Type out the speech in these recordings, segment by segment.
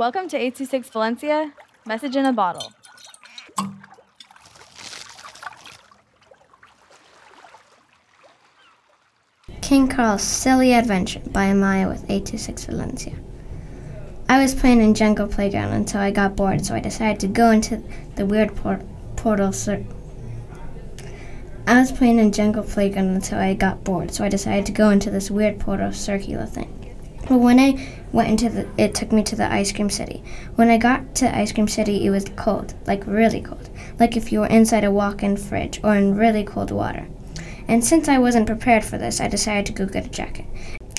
Welcome to 826 Valencia, message in a bottle. King Carl's Silly Adventure by Amaia with 826 Valencia. I was playing in Jungle Playground until I got bored, so I decided to go into the weird por- portal. I was playing in Jungle Playground until I got bored, so I decided to go into this weird portal circular thing. But when I went into the, it took me to the ice cream city. When I got to ice cream city, it was cold, like really cold, like if you were inside a walk-in fridge or in really cold water. And since I wasn't prepared for this, I decided to go get a jacket.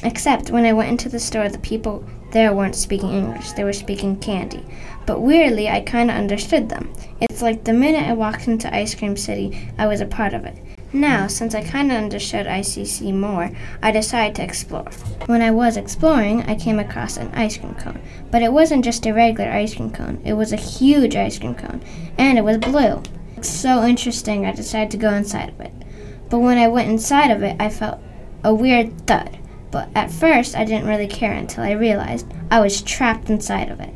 Except when I went into the store, the people there weren't speaking English, they were speaking candy. But weirdly, I kind of understood them. It's like the minute I walked into Ice Cream City, I was a part of it. Now, since I kind of understood ICC more, I decided to explore. When I was exploring, I came across an ice cream cone. But it wasn't just a regular ice cream cone, it was a huge ice cream cone, and it was blue. So interesting, I decided to go inside of it. But when I went inside of it, I felt a weird thud. But at first, I didn't really care until I realized I was trapped inside of it.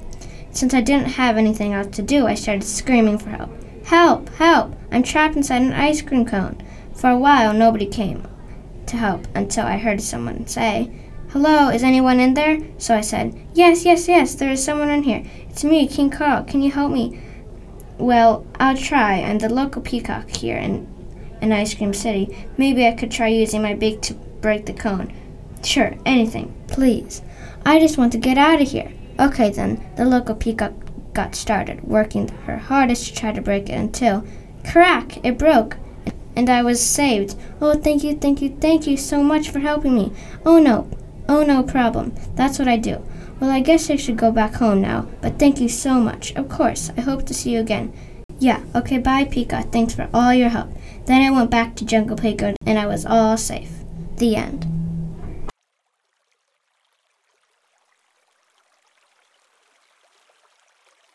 Since I didn't have anything else to do, I started screaming for help. Help! Help! I'm trapped inside an ice cream cone. For a while, nobody came to help until I heard someone say, Hello, is anyone in there? So I said, Yes, yes, yes, there is someone in here. It's me, King Carl. Can you help me? Well, I'll try. I'm the local peacock here in, in Ice Cream City. Maybe I could try using my beak to break the cone. Sure, anything, please. I just want to get out of here. Okay, then, the local peacock got started, working her hardest to try to break it until, crack, it broke, and I was saved. Oh, thank you, thank you, thank you so much for helping me. Oh, no, oh, no problem. That's what I do. Well, I guess I should go back home now, but thank you so much. Of course, I hope to see you again. Yeah, okay, bye, Pika. Thanks for all your help. Then I went back to Jungle Playground and I was all safe. The end.